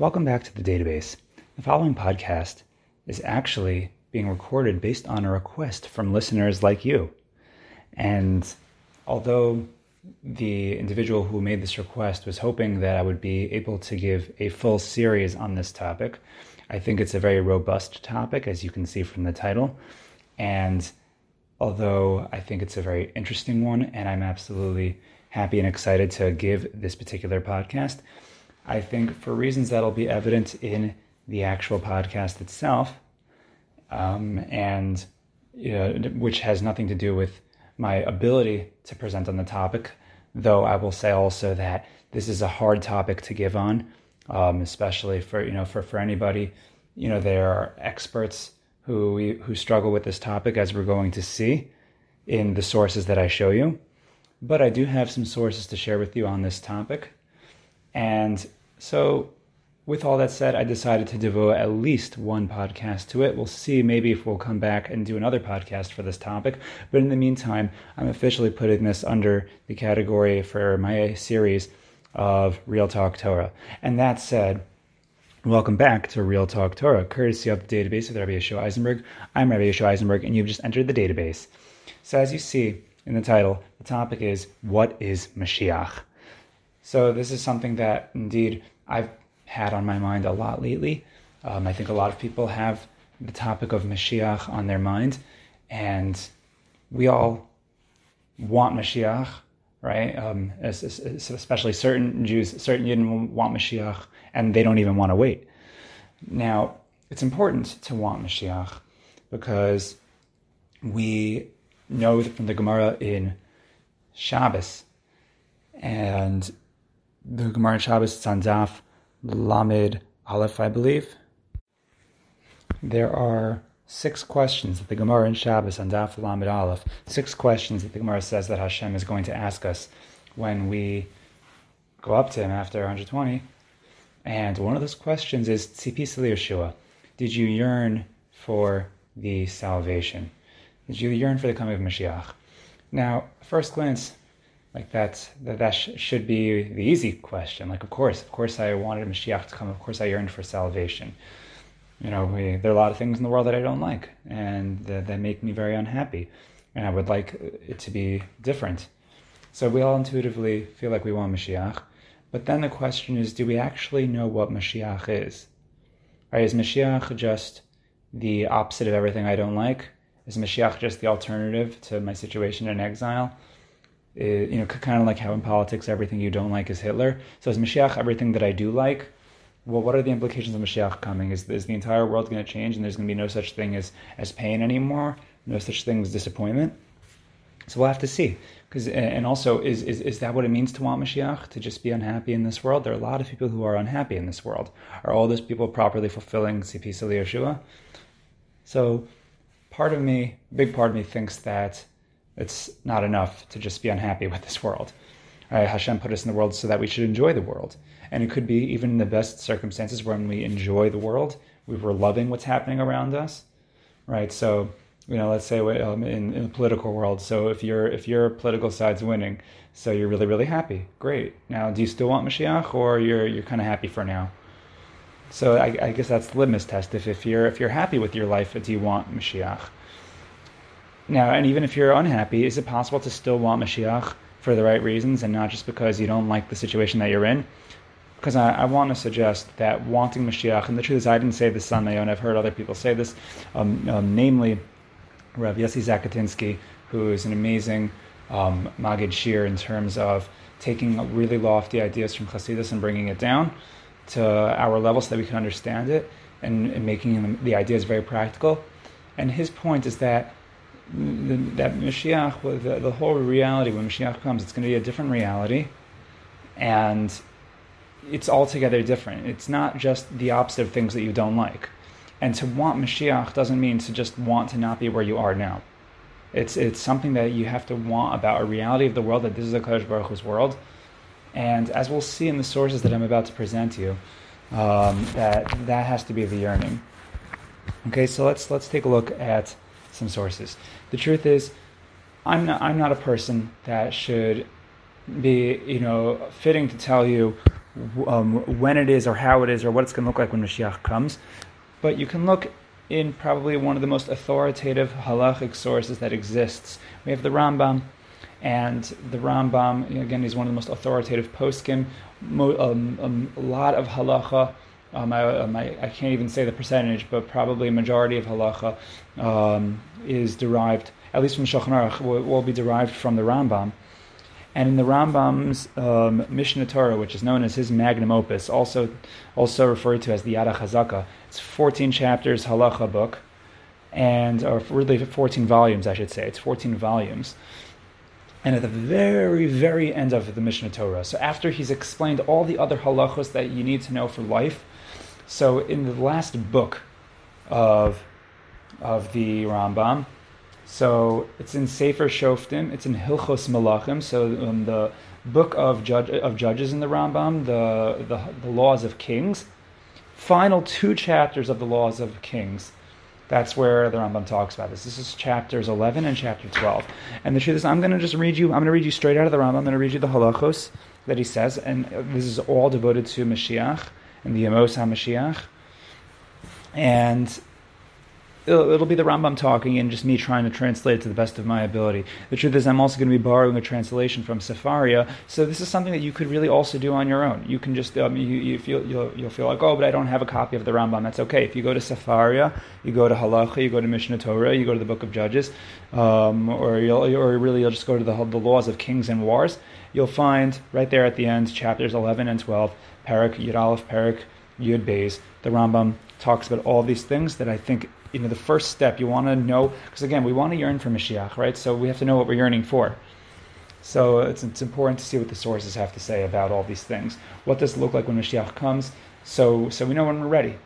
Welcome back to the database. The following podcast is actually being recorded based on a request from listeners like you. And although the individual who made this request was hoping that I would be able to give a full series on this topic, I think it's a very robust topic, as you can see from the title. And although I think it's a very interesting one, and I'm absolutely happy and excited to give this particular podcast, I think for reasons that'll be evident in the actual podcast itself, um, and you know, which has nothing to do with my ability to present on the topic. Though I will say also that this is a hard topic to give on, um, especially for you know for for anybody. You know there are experts who who struggle with this topic, as we're going to see in the sources that I show you. But I do have some sources to share with you on this topic, and so with all that said, I decided to devote at least one podcast to it. We'll see maybe if we'll come back and do another podcast for this topic. But in the meantime, I'm officially putting this under the category for my series of Real Talk Torah. And that said, welcome back to Real Talk Torah, courtesy of the database of Rabbi Yeshua Eisenberg. I'm Rabbi Yeshua Eisenberg, and you've just entered the database. So as you see in the title, the topic is What is Mashiach? So this is something that indeed I've had on my mind a lot lately. Um, I think a lot of people have the topic of Mashiach on their mind, and we all want Mashiach, right? Um, especially certain Jews, certain Yidden want Mashiach, and they don't even want to wait. Now, it's important to want Mashiach because we know from the Gemara in Shabbos, and the Gemara Shabbos, Tzanzaf, Lamed Aleph, I believe. There are six questions that the Gemara in Shabbos on Daf Lamed Aleph, six questions that the Gemara says that Hashem is going to ask us when we go up to Him after 120. And one of those questions is Tzipis Yeshua. Did you yearn for the salvation? Did you yearn for the coming of Mashiach? Now, first glance, like that that, that sh- should be the easy question. Like of course of course i wanted mashiach to come. Of course i yearned for salvation. You know we, there are a lot of things in the world that i don't like and that, that make me very unhappy. And i would like it to be different. So we all intuitively feel like we want mashiach. But then the question is do we actually know what mashiach is? Right? Is mashiach just the opposite of everything i don't like? Is mashiach just the alternative to my situation in exile Uh, you know, kind of like how in politics everything you don't like is Hitler. So is Mashiach everything that I do like? Well, what are the implications of Mashiach coming? Is, is the entire world going to change and there's going to be no such thing as, as pain anymore? No such thing as disappointment? So we'll have to see. Because and also, is, is is that what it means to want Mashiach? To just be unhappy in this world? There are a lot of people who are unhappy in this world. Are all those people properly fulfilling Sipi Yeshua? So, part of me, big part of me, thinks that it's not enough to just be unhappy with this world. Right? Hashem put us in the world so that we should enjoy the world. And it could be even in the best circumstances when we enjoy the world, we were loving what's happening around us. Right? So, you know, let's say um, in, in the political world. So if your if your political side's winning, so you're really really happy. Great. Now, do you still want Mashiach, or you're you're kind of happy for now? So I, I, guess that's the litmus test. If, if you're if you're happy with your life, do you want Mashiach? Now, and even if you're unhappy, is it possible to still want Mashiach for the right reasons and not just because you don't like the situation that you're in? Because I, I want to suggest that wanting Mashiach, and the truth is, I didn't say this on my own, I've heard other people say this, um, um, namely Rav Yossi Zakatinsky, who is an amazing um, Magid Shir in terms of taking really lofty ideas from Chassidus and bringing it down to our level so that we can understand it and, and making the ideas very practical. And his point is that that Mashiach, the, the whole reality, when Mashiach comes, it's going to be a different reality. And it's altogether different. It's not just the opposite of things that you don't like. And to want Mashiach doesn't mean to just want to not be where you are now. It's, it's something that you have to want about a reality of the world, that this is a Kadosh Baruch Hu's world. And as we'll see in the sources that I'm about to present to you, um, that that has to be the yearning. Okay, so let's let's take a look at some sources. The truth is, I'm not, I'm not a person that should be, you know, fitting to tell you um, when it is or how it is or what it's going to look like when Mashiach comes. But you can look in probably one of the most authoritative halachic sources that exists. We have the Rambam, and the Rambam, again, he's one of the most authoritative poskim. Um, um, a lot of halacha, um, I, um, I, I, can't even say the percentage, but probably a majority of halacha um, is derived, at least from Shulchan Aruch, will, will, be derived from the Rambam. And in the Rambam's um, Mishneh Torah, which is known as his magnum opus, also also referred to as the Yad HaChazaka, it's 14 chapters halacha book, and or really 14 volumes, I should say. It's 14 volumes. And at the very, very end of the Mishnah Torah, so after he's explained all the other halachos that you need to know for life, so in the last book of of the Rambam, so it's in Sefer Shoftim, it's in Hilchos Malachim, so um, the book of judge of judges in the Rambam, the, the the laws of kings, final two chapters of the laws of kings that's where the Rambam talks about this. This is chapters 11 and chapter 12. And the truth is, I'm going to just read you, I'm going to read you straight out of the Rambam. I'm going to read you the halachos that he says, and this is all devoted to Mashiach and the Amos HaMashiach. And it'll, it'll, be the Rambam talking and just me trying to translate it to the best of my ability. The truth is, I'm also going to be borrowing a translation from Sefaria, so this is something that you could really also do on your own. You can just um, you, you feel you'll, you'll feel like oh, but I don't have a copy of the Rambam. That's okay. If you go to Sefaria, you go to Halacha, you go to Mishnah Torah, you go to the Book of Judges, um, or you'll or really you'll just go to the the laws of kings and wars. You'll find right there at the end chapters 11 and 12, Parak Yud Aleph, Parak Yud Beis. The Rambam talks about all these things that I think you know the first step you want to know because again we want to yearn for Mashiach, right? So we have to know what we're yearning for. So it's, it's important to see what the sources have to say about all these things. What does it look like when Mashiach comes? So so we know when we're ready.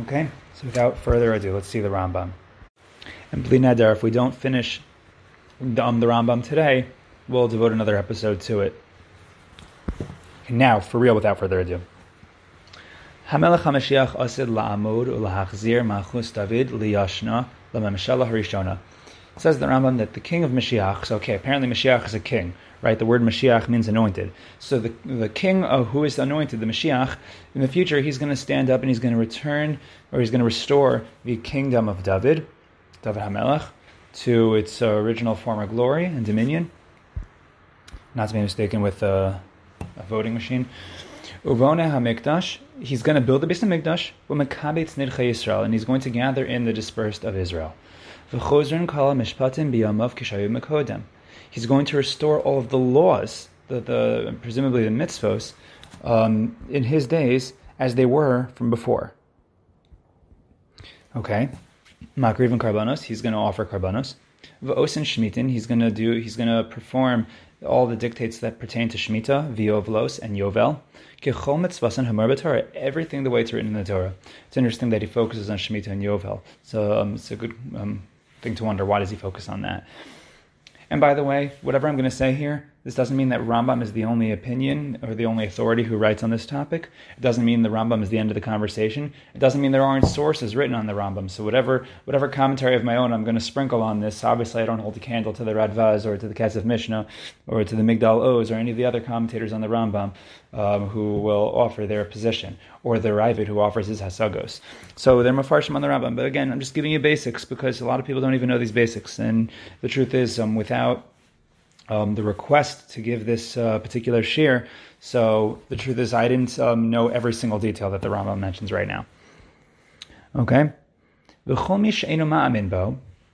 Okay. So without further ado, let's see the Rambam. And Bli Neder, if we don't finish the, um, the Rambam today, we'll devote another episode to it. Now, for real, without further ado. Hamelech HaMashiach la'amud ulahachzir malchus David liyashna. Says the Rambam that the king of Mashiach, so okay, apparently Mashiach is a king, right? The word Mashiach means anointed. So the, the king of who is anointed, the Mashiach, in the future he's going to stand up and he's going to return, or he's going to restore the kingdom of David, David HaMelech, to its uh, original former glory and dominion. Not to be mistaken with uh, a voting machine. Uvone HaMikdash, he's going to build the Beis HaMikdash, Umekabetz Nidchei Yisrael, and he's going to gather in the dispersed of Israel. V'chozrin kala mishpatim biyamav kishayu mekodem. He's going to restore all of the laws, the, the presumably the mitzvos, um, in his days as they were from before. Okay, Makriv and Karbanos, he's going to offer Karbanos. V'osin Shmitin, he's going to do, he's going to perform all the dictates that pertain to Shemitah, Viovlos, and Yovel. Kichomitzvason Hamarbatar are everything the way it's written in the Torah. It's interesting that he focuses on Shemitah and Yovel. So um, it's a good um, thing to wonder why does he focus on that. And by the way, whatever I'm going to say here, this doesn't mean that Rambam is the only opinion or the only authority who writes on this topic. It doesn't mean the Rambam is the end of the conversation. It doesn't mean there aren't sources written on the Rambam. So whatever whatever commentary of my own I'm going to sprinkle on this. Obviously, I don't hold a candle to the Radvaz or to the Kesef Mishnah or to the Migdal Oz or any of the other commentators on the Rambam um, who will offer their position or the Raavad who offers his Hasagos. So they're mafarshim on the Rambam. But again, I'm just giving you basics because a lot of people don't even know these basics. And the truth is, um, without um, the request to give this uh, particular shir. So the truth is, I didn't um, know every single detail that the Rambam mentions right now. Okay,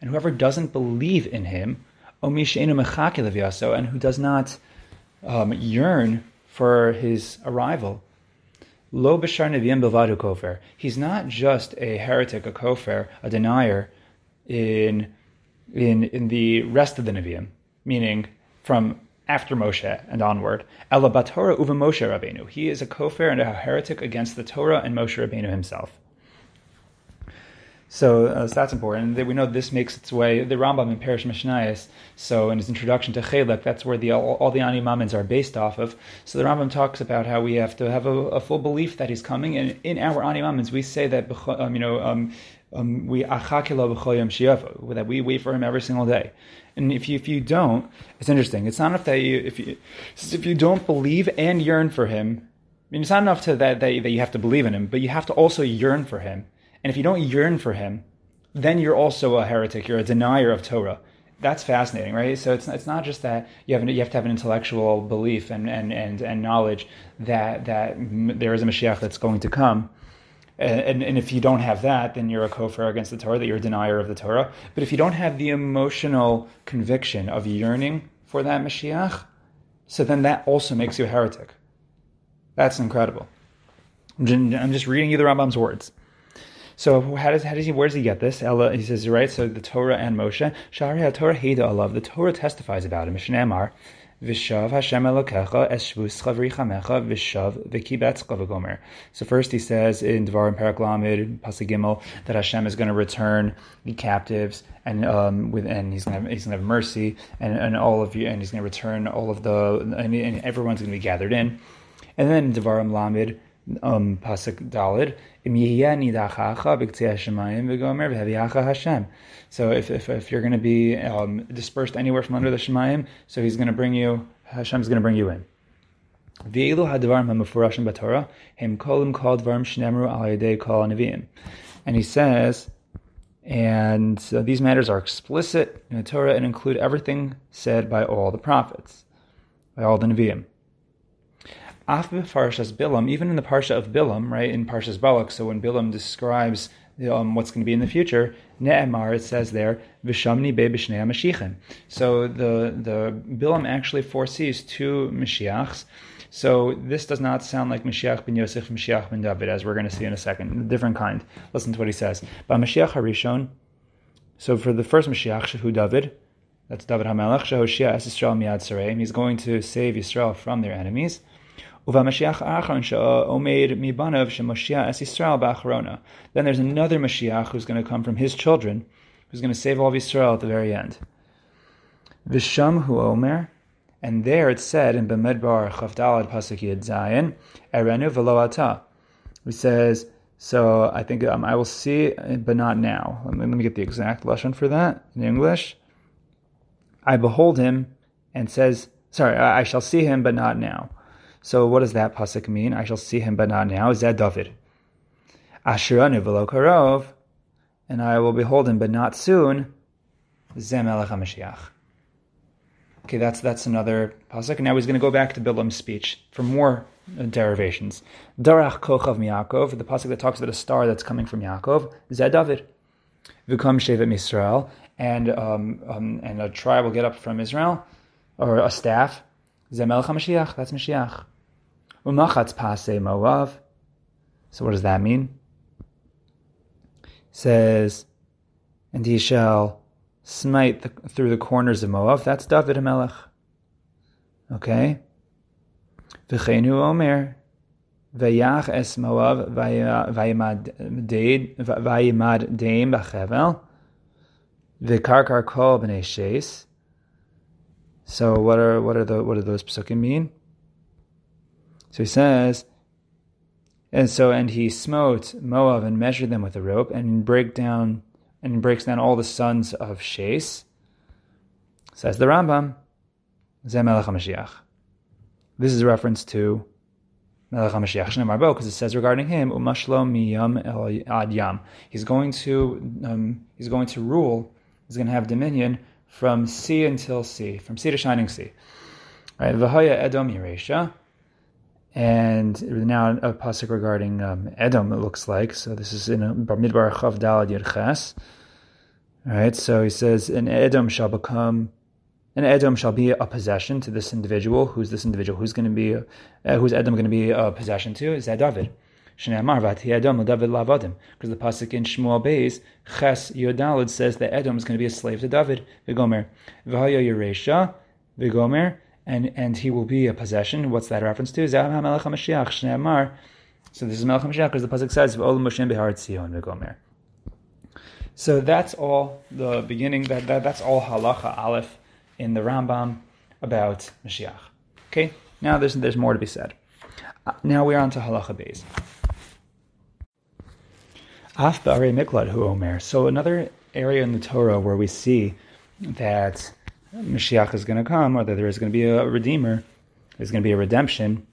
and whoever doesn't believe in him, and who does not um, yearn for his arrival. He's not just a heretic, a kofer, a denier in in in the rest of the neviim, meaning from after Moshe and onward. Elabatora uva Moshe Rabbeinu. He is a kofar and a heretic against the Torah and Moshe Rabbeinu himself. So, uh, so that's important. We know this makes its way. The Rambam in Parish Mishnayos, so in his introduction to Chelek, that's where the all, all the Ani Mamins are based off of. So the Rambam talks about how we have to have a, a full belief that he's coming, and in our Ani Mamins we say that um, you know um, um, we that we wait for him every single day. And if you, if you don't, it's interesting. It's not if that you if you if you don't believe and yearn for him, I mean, it's not enough to that, that that you have to believe in him, but you have to also yearn for him. And if you don't yearn for him, then you're also a heretic. You're a denier of Torah. That's fascinating, right? So it's it's not just that you have you have to have an intellectual belief and and and, and knowledge that that there is a Mashiach that's going to come. And, and, if you don't have that, then you're a kofar against the Torah, that you're a denier of the Torah. But if you don't have the emotional conviction of yearning for that Mashiach, so then that also makes you a heretic. That's incredible. I'm just reading you the Rambam's words. So how does how does he where does he get this? Ella, he says right. So the Torah and Moshe, Shari Torah Heda Allah. The Torah testifies about him. Mishneh Vishav Hashem Elokecha vishav. So first he says in Devarim Parak Lamed Pasuk Gimel that Hashem is going to return the captives and um, with and he's going to he's going to have mercy and, and all of you and he's going to return all of the and, and everyone's going to be gathered in. And then Devarim Lamed um, pasuk dalid So if, if, if you're going to be um, dispersed anywhere from under the Shemayim, so he's going to bring you, Hashem's going to bring you in. And he says, and uh, these matters are explicit in the Torah and include everything said by all the prophets, by all the Nevi'im. Af Parshas Bilam, even in the Parsha of Bilam, right, in Parshas Balak, so when Bilam describes um, what's going to be in the future, Ne'emar, it says there, Vishamni be b'shnei Mashiachim. So the, the Bilam actually foresees two Mashiachs. So this does not sound like Mashiach ben Yosef, Mashiach ben David, as we're going to see in a second, a different kind. Listen to what he says. By Mashiach Harishon, so for the first Mashiach, Shehu David, that's David HaMelech, Shehoshia Es Yisrael Miad Sareim, he's going to save Yisrael from their enemies. Then there's another Mashiach who's going to come from his children, who's going to save all of Israel at the very end. Visham hu omer, and there it said in Bemidbar Chavdalad Pasuk Yid Zayin, Erenu v'lo It says, so I think um, I will see, but not now. Let me, let me get the exact lesson for that in English. I behold him, and says, sorry, I shall see him, but not now. So what does that pasuk mean? I shall see him, but not now. Zed David. Ashiranu v'lo karov, and I will behold him, but not soon. Zem HaMashiach. Okay, that's that's another pasuk. Now he's going to go back to Bilam's speech for more uh, derivations. Darach kochav miyakov, the pasuk that talks about a star that's coming from Yaakov. Zed David. V'kom shevet Israel, and um, um, and a tribe will get up from Israel, or a staff. That's Mashiach. Umachatz pase Moav. So what does that mean? says, and he shall smite the, through the corners of Moav. That's David Hamelech. Okay. V'cheinu omer, v'yach es Moab, v'yimad deim b'chevel, v'karkar kol b'nei shes. So what are what are the what do those psukim mean? So he says, and so and he smote Moab and measured them with a rope and break down and breaks down all the sons of Shes. Says the Rambam, Zemelech HaMashiach. This is a reference to Melech HaMashiach because it says regarding him, Umashlo miyam el ad yam. He's going to um, he's going to rule. He's going to have dominion from sea until sea, from sea to shining sea. Right? V'haya Edom Yeresha. And now a pasuk regarding um, Edom, it looks like. So this is in Midbar Chav Dalad Yirches. All right, so he says, "An Edom shall become, an Edom shall be a possession to this individual. Who's this individual? Who's going to be, uh, who's Edom going to be a possession to? Is that David? Shneamar v'ati Edom David lavadim. Because the pasuk in Shmuel Beis Ches Yodalid says that Edom is going to be a slave to David. V'gomer v'haya Yeresha v'gomer and and he will be a possession. What's that reference to? So this is Melech HaMashiach because the pasuk says Tzion So that's all the beginning. That, that that's all halacha aleph in the Rambam about Mashiach. Okay, now there's there's more to be said. Uh, now we're on to halacha beis. Af miklad hu omer. So another area in the Torah where we see that Mashiach is going to come, or that there is going to be a redeemer, there's going to be a redemption.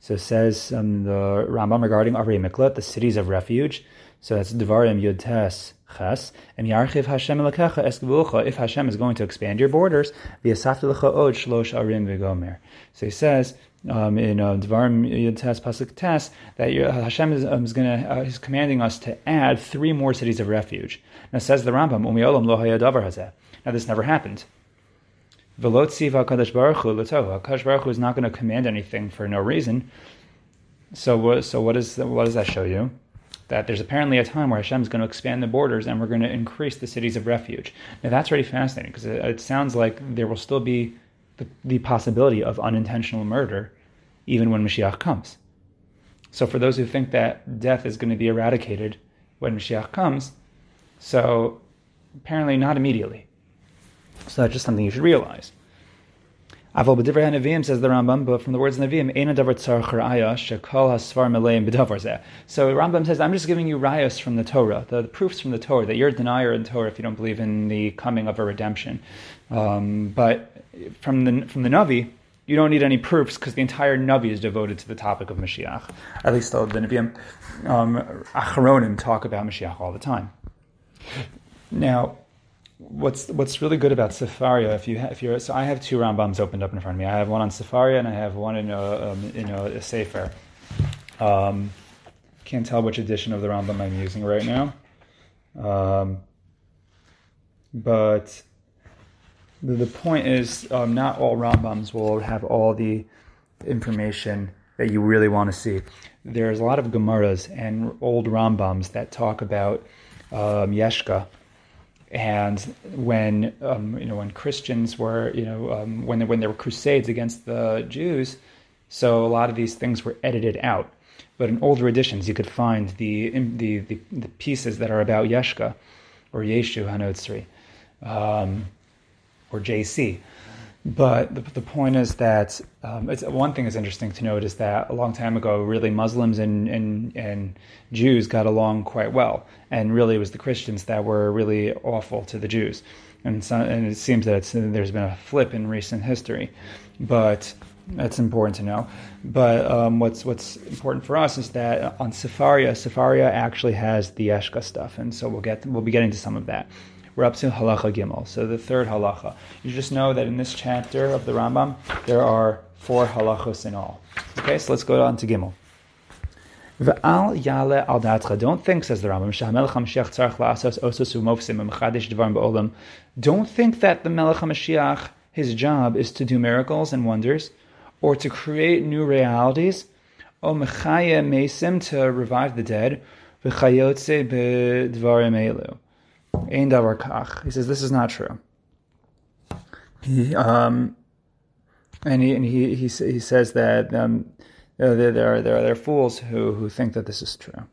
So says um, the Rambam regarding Arei Miklat, the cities of refuge. So that's Devarim Yud Tes Ches. And Yarchiv Hashem Elekecha Es If Hashem is going to expand your borders, V'yasafti Lecha Od Shlosh Arim V'gomer. So he says um, in uh, Devarim Yud Tes Pasuk Tes that Hashem is, um, is going to uh, is commanding us to add three more cities of refuge. Now says the Rambam Umi Olam Lo Hayadavar Hazeh. Now this never happened. Velot Siva Kadosh Baruch Hu Kadosh Baruch Hu is not going to command anything for no reason. So what? So what is what does that show you? That there's apparently a time where Hashem is going to expand the borders and we're going to increase the cities of refuge. Now that's really fascinating because it, it, sounds like there will still be the, the possibility of unintentional murder even when Mashiach comes. So for those who think that death is going to be eradicated when Mashiach comes, so apparently not immediately. So that's just something you should realize. Aval b'divrei Nevi'im says the Rambam, but from the words of Nevi'im, Eina davar tzarich raya shekol hasvar meleim b'davar zeh. So Rambam says, I'm just giving you rayas from the Torah, the, the, proofs from the Torah, that you're a denier in Torah if you don't believe in the coming of a redemption. Um, but from the from the Navi, you don't need any proofs because the entire Navi is devoted to the topic of Mashiach. At least the, the Nevi'im um, Acharonim talk about Mashiach all the time. Now, what's what's really good about Sefaria, if you ha- if you're so I have two Rambams opened up in front of me. I have one on Sefaria and I have one in a um, in a, a Sefer. Um, can't tell which edition of the Rambam I'm using right now, um, but the, the point is um, not all Rambams will have all the information that you really want to see. There's a lot of Gemaras and old Rambams that talk about um, Yeshka and when um, you know when Christians were you know um, when when there were crusades against the Jews, so a lot of these things were edited out. But in older editions, you could find the the the, the pieces that are about Yeshka, or Yeshu Hanotzri, um, or JC. But the, the point is that um, it's, one thing is interesting to note is that a long time ago, really Muslims and, and, and Jews got along quite well, and really it was the Christians that were really awful to the Jews, and so, and it seems that there's been a flip in recent history, but that's important to know. But um, what's what's important for us is that on Sefaria, Sefaria actually has the Yeshka stuff, and so we'll get we'll be getting to some of that. We're up to halacha gimel, so the third halacha. You just know that in this chapter of the Rambam, there are four halachos in all. Okay, so let's go on to gimel. V'al yale al. Don't think, says the Rambam, shehamelech HaMashiach tzarech la'asos osos u'mofsim u'mechadish dvarim ba'olam. Don't think that the Melech HaMashiach, his job is to do miracles and wonders, or to create new realities, o mechaya mesim, to revive the dead, v'chayotze b'dvarim elu. Ein davar kach. He says this is not true. He, um, and he and he he, he says that um, there, there are there are there are fools who who think that this is true.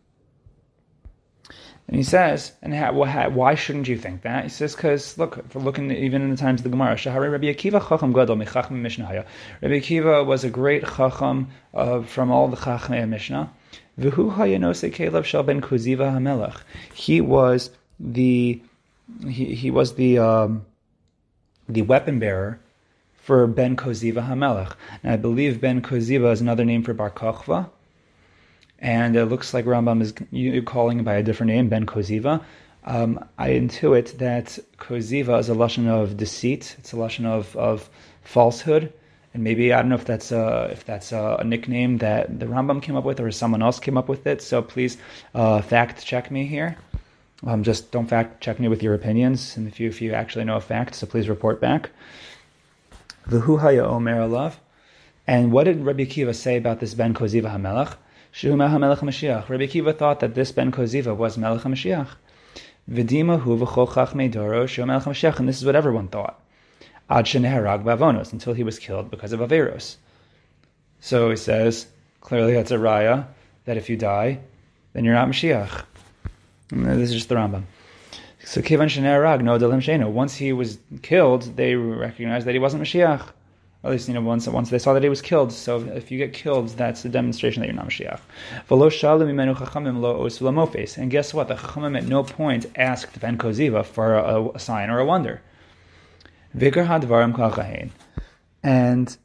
And he says, and how, why shouldn't you think that? He says, because look, we're looking even in the times of the Gemara, Shahari Rabbi Akiva Chacham Gadol Mechacham Mishnah Rabbi Akiva was a great Chacham uh, from all the Chachmei Mishnah. V'hu hayanose Kelev Shal Ben Kuziva Hamelach. He was the he, he was the um, the weapon bearer for Ben Koziva Hamelech. And I believe Ben Koziva is another name for Bar Kochva. And it looks like Rambam is calling him by a different name, Ben Koziva. Um, I intuit that Koziva is a lashon of deceit. It's a lashon of, of falsehood. And maybe I don't know if that's a if that's a, a, nickname that the Rambam came up with or someone else came up with it. So please uh, fact check me here. Um, just don't fact check me with your opinions, and if you if you actually know a fact, so please report back. V'hu haya omer alav. And what did Rabbi Akiva say about this Ben Koziva Hamelach? Shehu Melech Mashiach. Rabbi Akiva thought that this Ben Koziva was Melech Mashiach. V'dima hu v'chol chachmei doro Shehu Melech Mashiach. And this is what everyone thought. Ad sheneherag bavonos, until he was killed because of Averos. So he says, clearly that's a raya, that if you die, then you're not Mashiach. This is just the Rambam. So Kivan Rag no Delim Sheno. Once he was killed, they recognized that he wasn't Mashiach. At least, you know, once once they saw that he was killed. So if you get killed, that's a demonstration that you're not Mashiach. And guess what? The Chachamim at no point asked Ben Koziva for a, a sign or a wonder. And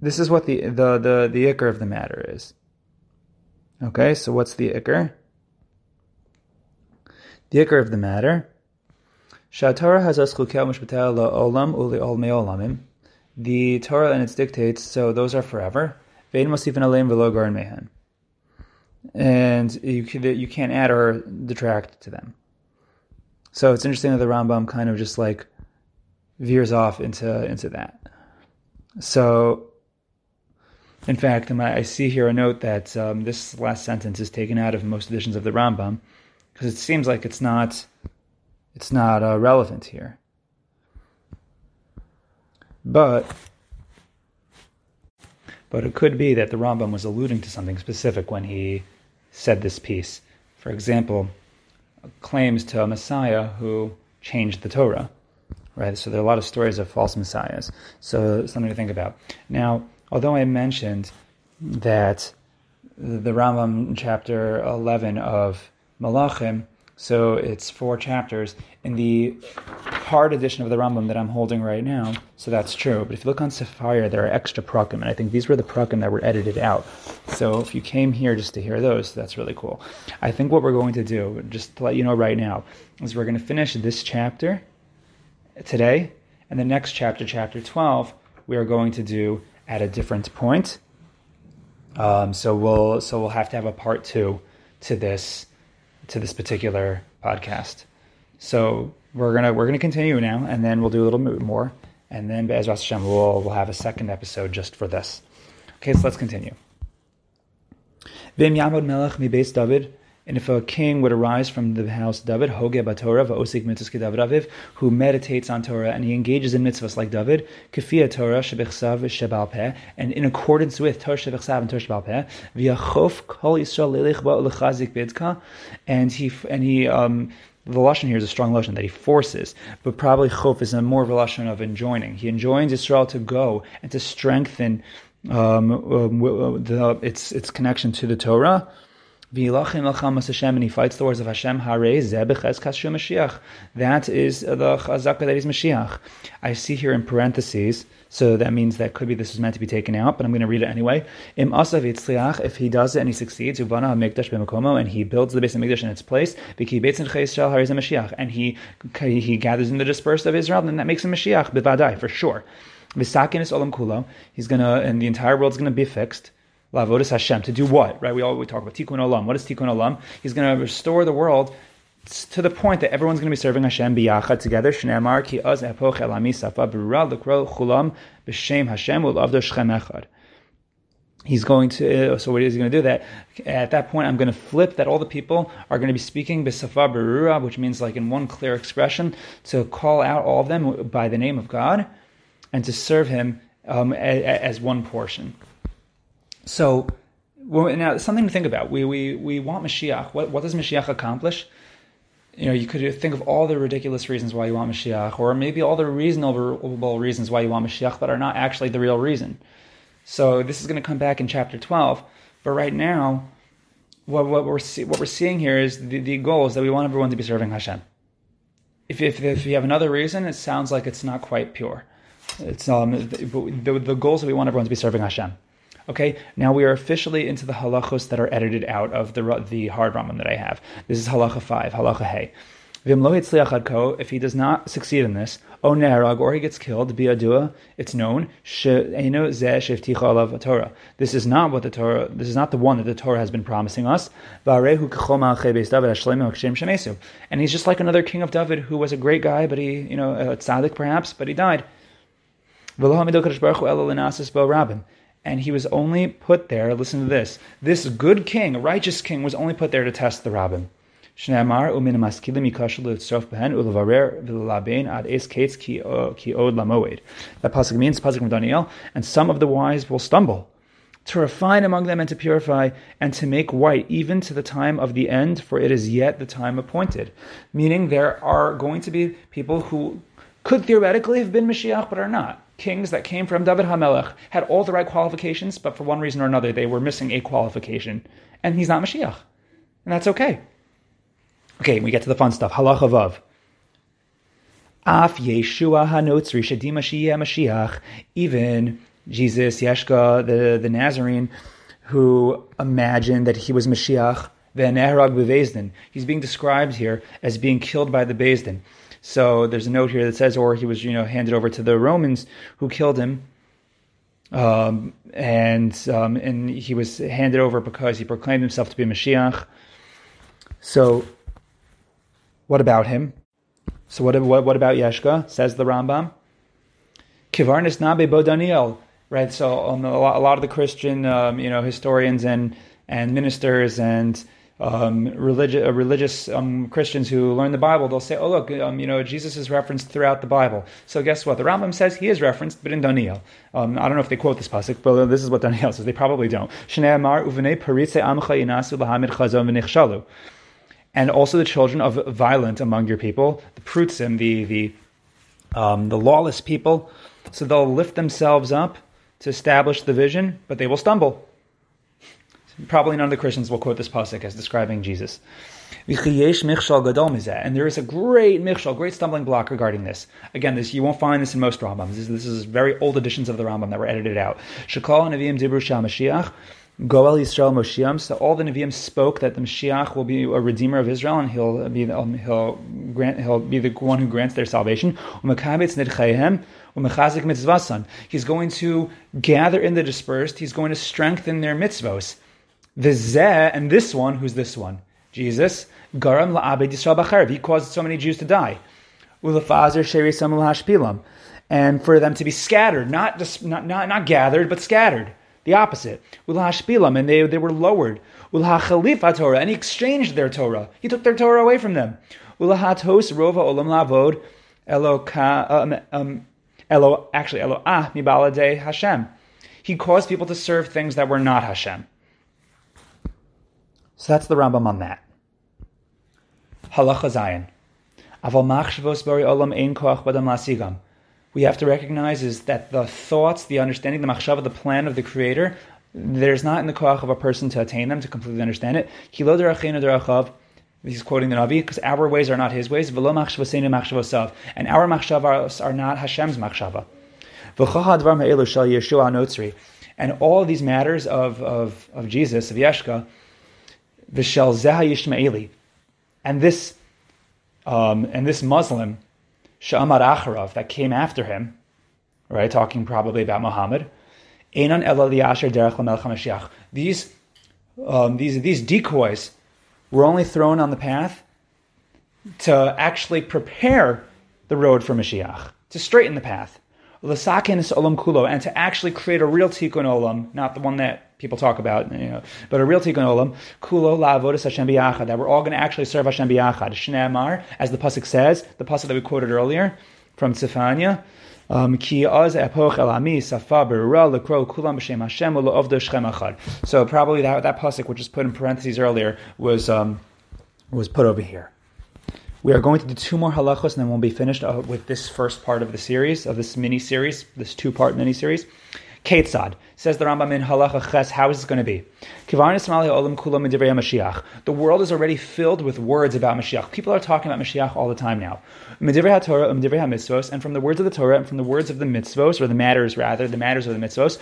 this is what the the the the ikr of the matter is. Okay, so what's the ikr? The ikr of the matter. Olam. The Torah and its dictates, so those are forever. Garin mehen. And you, you can't add or detract to them. So it's interesting that the Rambam kind of just like veers off into into that. So, in fact, I see here a note that um, this last sentence is taken out of most editions of the Rambam because it seems like it's not it's not uh, relevant here. But but it could be that the Rambam was alluding to something specific when he said this piece. For example, claims to a Messiah who changed the Torah. Right? So there are a lot of stories of false messiahs. So something to think about. Now, although I mentioned that the Rambam chapter 11 of Malachim so it's four chapters. In the hard edition of the Rambam that I'm holding right now, so that's true. But if you look on Sefaria, there are extra prakim, and I think these were the prakim that were edited out. So if you came here just to hear those, that's really cool. I think what we're going to do, just to let you know right now, is we're going to finish this chapter today, and the next chapter, chapter 12, we are going to do at a different point. Um, so we'll so we'll have to have a part two to this to this particular podcast. So we're gonna we're gonna continue now, and then we'll do a little bit more, and then Be'ez Hashem we'll we'll have a second episode just for this. Okay, so let's continue. Yamod Melech mi Beis David and if a king would arise from the house David, Hoge Batorah, Va'osik Mitzvah David who meditates on Torah and he engages in mitzvahs like David, Kafia Torah, Shebechsav, Shebal Peh, and in accordance with Torah Shebechsav and Torah Shebal Peh, V'yachof Kol Yisrael Bidka, and he, and he, um, the lashon here is a strong lashon that he forces, but probably chof is a more of a lashon of enjoining. He enjoins Israel to go and to strengthen um, um, the, its its connection to the Torah Hashem, and he fights the wars of Hashem. Haray zebeches kashu mashiach. That is the chazaka that is Mashiach. I see here in parentheses, so that means that could be this was meant to be taken out, but I'm going to read it anyway. Im asav if he does it and he succeeds, uvana hamikdash b'makomo, and he builds the base of Mikdash in its place, b'ki beitz Israel hariz Mashiach, and he he gathers in the dispersed of Israel, then that makes him Mashiach b'vadai for sure. V'sakin is olam kulo. He's gonna, and the entire world's gonna be fixed. Lavodas Hashem to do what? Right? We all we talk about Tikkun Olam. What is Tikkun Olam? He's going to restore the world to the point that everyone's going to be serving Hashem biyachad together. Shneimar ki az epoch elami safa b'ra l'krol chulam b'shem Hashem u'lavdo shchem echad. He's going to. So what is he going to do? That at that point, I'm going to flip that all the people are going to be speaking b'safa berura, which means like in one clear expression to call out all of them by the name of God, and to serve Him um, as one portion. So now something to think about. We we we want Mashiach. What what does Mashiach accomplish? You know, you could think of all the ridiculous reasons why you want Mashiach, or maybe all the reasonable reasons why you want Mashiach, but are not actually the real reason. So this is going to come back in chapter twelve. But right now, what, what we're see, what we're seeing here is the, the goal is that we want everyone to be serving Hashem. If, if, if you have another reason, it sounds like it's not quite pure. It's um the, the, the goals that we want everyone to be serving Hashem. Okay, now we are officially into the halachos that are edited out of the the hard Rambam that I have. This is halacha five, halacha hey. If he does not succeed in this, o nerag, or he gets killed, biadua, it's known. Torah. This is not what the Torah. This is not the one that the Torah has been promising us. And he's just like another king of David, who was a great guy, but he, you know, a tzaddik perhaps, but he died and he was only put there, listen to this, this good king, a righteous king, was only put there to test the rabbin. That pasuk means pasuk from Daniel, and some of the wise will stumble. To refine among them and to purify and to make white even to the time of the end, for it is yet the time appointed. Meaning there are going to be people who could theoretically have been Mashiach but are not kings that came from David HaMelech had all the right qualifications, but for one reason or another, they were missing a qualification. And he's not Mashiach. And that's okay. Okay, we get to the fun stuff. Halacha Vav. Af Yeshua Hanotzri Shadim Mashiach. Even Jesus, Yeshka, the, the Nazarene, who imagined that he was Mashiach, He's being described here as being killed by the Bezdin. So there's a note here that says, or he was, you know, handed over to the Romans who killed him. Um, and um, and he was handed over because he proclaimed himself to be Mashiach. So, what about him? So what, what, what about Yeshka? Says the Rambam. Kivarnis nabe bo Daniel. Right. So um, a, lot, a, lot, of the Christian, um, you know, historians and and ministers and um, religious, uh, religious um, Christians who learn the Bible, they'll say, "Oh, look, um, you know, Jesus is referenced throughout the Bible." So guess what? The Rambam says he is referenced, but in Daniel. Um, I don't know if they quote this pasuk, but this is what Daniel says. They probably don't. And also the children of violent among your people, the prutzim, the the um, the lawless people. So they'll lift themselves up to establish the vision, but they will stumble. Probably none of the Christians will quote this pasuk as describing Jesus. And there is a great michshal, great stumbling block regarding this. Again, this you won't find this in most Rambams. This, this is very old editions of the Rambam that were edited out. Goel Yisrael Moshiach. So all the Nevi'im spoke that the Mashiach will be a redeemer of Israel, and he'll be um, he'll grant he'll be the one who grants their salvation. He's going to gather in the dispersed. He's going to strengthen their mitzvos. Vizeh, and this one, who's this one? Jesus. Garam la'abed Yisrael b'charev. He caused so many Jews to die. Ulafazer sheri samul hashpilam. And for them to be scattered, not, just, not, not, not gathered, but scattered. The opposite. Ulahashpilam, and they, they were lowered. Ulahachalifa Torah, and he exchanged their Torah. He took their Torah away from them. Ulahatos rova olam lavod eloka, um, um, elo, actually, elo ah mibalade Hashem. He caused people to serve things that were not Hashem. So that's the Rambam on that. Halacha lasigam. We have to recognize is that the thoughts, the understanding, the machshava, the plan of the Creator, there's not in the koach of a person to attain them, to completely understand it. He's quoting the Navi because our ways are not his ways. And our machshava are not Hashem's machshava. And all these matters of, of, of Jesus, of Yeshka, Vishel Zeha Yishmaeli. And this um, and this Muslim, Sha'amad Acharav, that came after him, right, talking probably about Muhammad, Einan Derech These um, these these decoys were only thrown on the path to actually prepare the road for Mashiach, to straighten the path. L'sakin olam kulo, and to actually create a real tikkun olam, not the one that people talk about, you know, but a real tikkun olam, kulo la'avodas Hashem biyachad, that we're all going to actually serve Hashem biyachad. Shnei as the pasuk says, the pasuk that we quoted earlier from Tzifania, um. So probably that that pasuk, which is put in parentheses earlier, was um, was put over here. We are going to do two more halachos, and then we'll be finished uh, with this first part of the series, of this mini series, this two part mini series. Ketzad says the Rambam in Halacha Ches. How is this going to be? The world is already filled with words about Mashiach. People are talking about Mashiach all the time now. And from the words of the Torah and from the words of the mitzvos, or the matters rather, the matters of the mitzvos,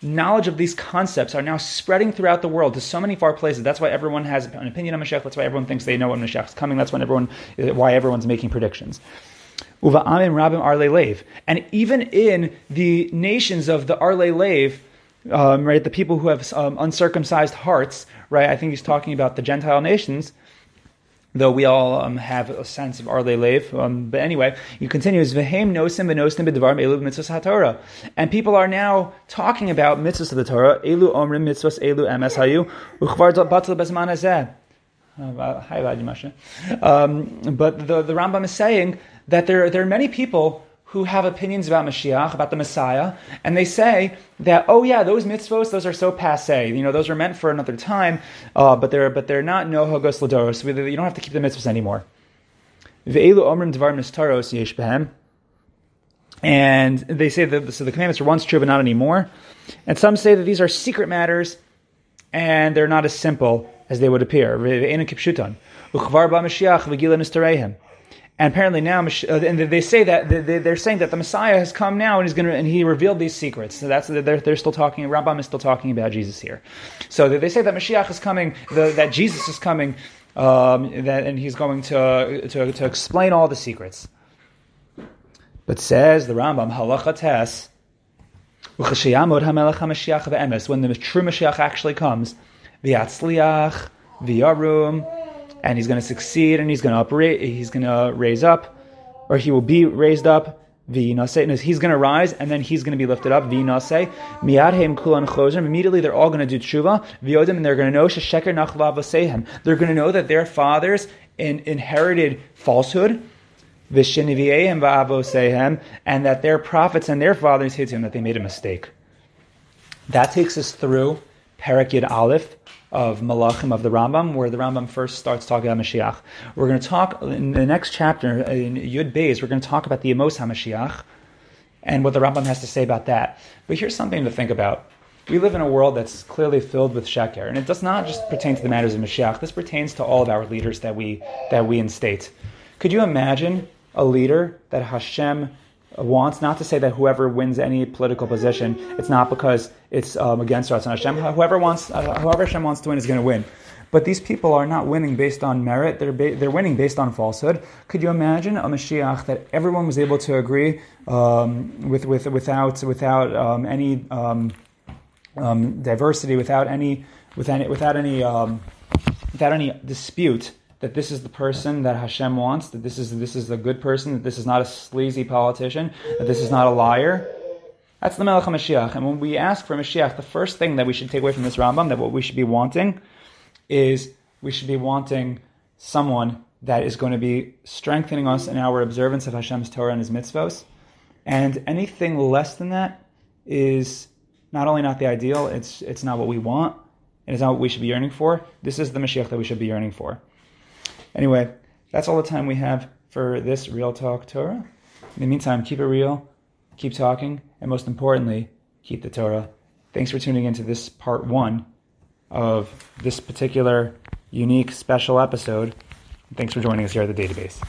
knowledge of these concepts are now spreading throughout the world to so many far places. That's why everyone has an opinion on Mashiach. That's why everyone thinks they know when Mashiach is coming. That's when everyone, why everyone's making predictions. rabim And even in the nations of the arle lev, um, right, the people who have um, uncircumcised hearts, right, I think he's talking about the Gentile nations, though we all um, have a sense of Arle Lev. Um, but anyway, he continues, V'hem nosim v'nosim b'devar elu mitzvahs. And people are now talking about mitzvahs of the Torah, elu omrim mitzvahs elu emes hayu, uchvar batel bezman hazeh. Uh, um, but the, the Rambam is saying that there, there are many people who have opinions about Mashiach, about the Messiah, and they say that, oh yeah, those mitzvos, those are so passe. You know, those are meant for another time, uh, but they're but they're not no hogos ladoros. You don't have to keep the mitzvos anymore. Ve'elu omrim dvar mistaros yesh. And they say that so the commandments are once true, but not anymore. And some say that these are secret matters, and they're not as simple as they would appear. And apparently now, uh, and they say that they're saying that the Messiah has come now and he's going to, and he revealed these secrets. So that's they're, they're still talking. Rambam is still talking about Jesus here. So they say that Mashiach is coming, that Jesus is coming, um, and he's going to, to to explain all the secrets. But says the Rambam halacha tes when the true Mashiach actually comes, the atzliach, the v'yarum, and he's going to succeed, and he's going to operate, he's going to raise up, or he will be raised up. V'nase, he's going to rise, and then he's going to be lifted up. V'nase, miyadhem kulan chozim. Immediately, they're all going to do tshuva. V'yodim, and they're going to know shesheker nachlav They're going to know that their fathers in, inherited falsehood and that their prophets and their fathers hid him, that they made a mistake. That takes us through Parak Yud Aleph of Malachim of the Rambam, where the Rambam first starts talking about Mashiach. We're going to talk in the next chapter, in Yud Beis, we're going to talk about the Amos HaMashiach and what the Rambam has to say about that. But here's something to think about. We live in a world that's clearly filled with sheker, and it does not just pertain to the matters of Mashiach. This pertains to all of our leaders that we that we instate. Could you imagine a leader that Hashem wants, not to say that whoever wins any political position, it's not because it's um, against Ratzon Hashem. Whoever wants, uh, whoever Hashem wants to win is going to win. But these people are not winning based on merit; they're ba- they're winning based on falsehood. Could you imagine a Mashiach that everyone was able to agree um, with, with without without um, any um, um, diversity, without any without any without any um, without any dispute? That this is the person that Hashem wants, that this is this is a good person, that this is not a sleazy politician, that this is not a liar. That's the Melech HaMashiach. And when we ask for Mashiach, the first thing that we should take away from this Rambam, that what we should be wanting, is we should be wanting someone that is going to be strengthening us in our observance of Hashem's Torah and His mitzvos. And anything less than that is not only not the ideal, it's it's not what we want, and it's not what we should be yearning for. This is the Mashiach that we should be yearning for. Anyway, that's all the time we have for this Real Talk Torah. In the meantime, keep it real, keep talking, and most importantly, keep the Torah. Thanks for tuning into this part one of this particular unique special episode. Thanks for joining us here at the database.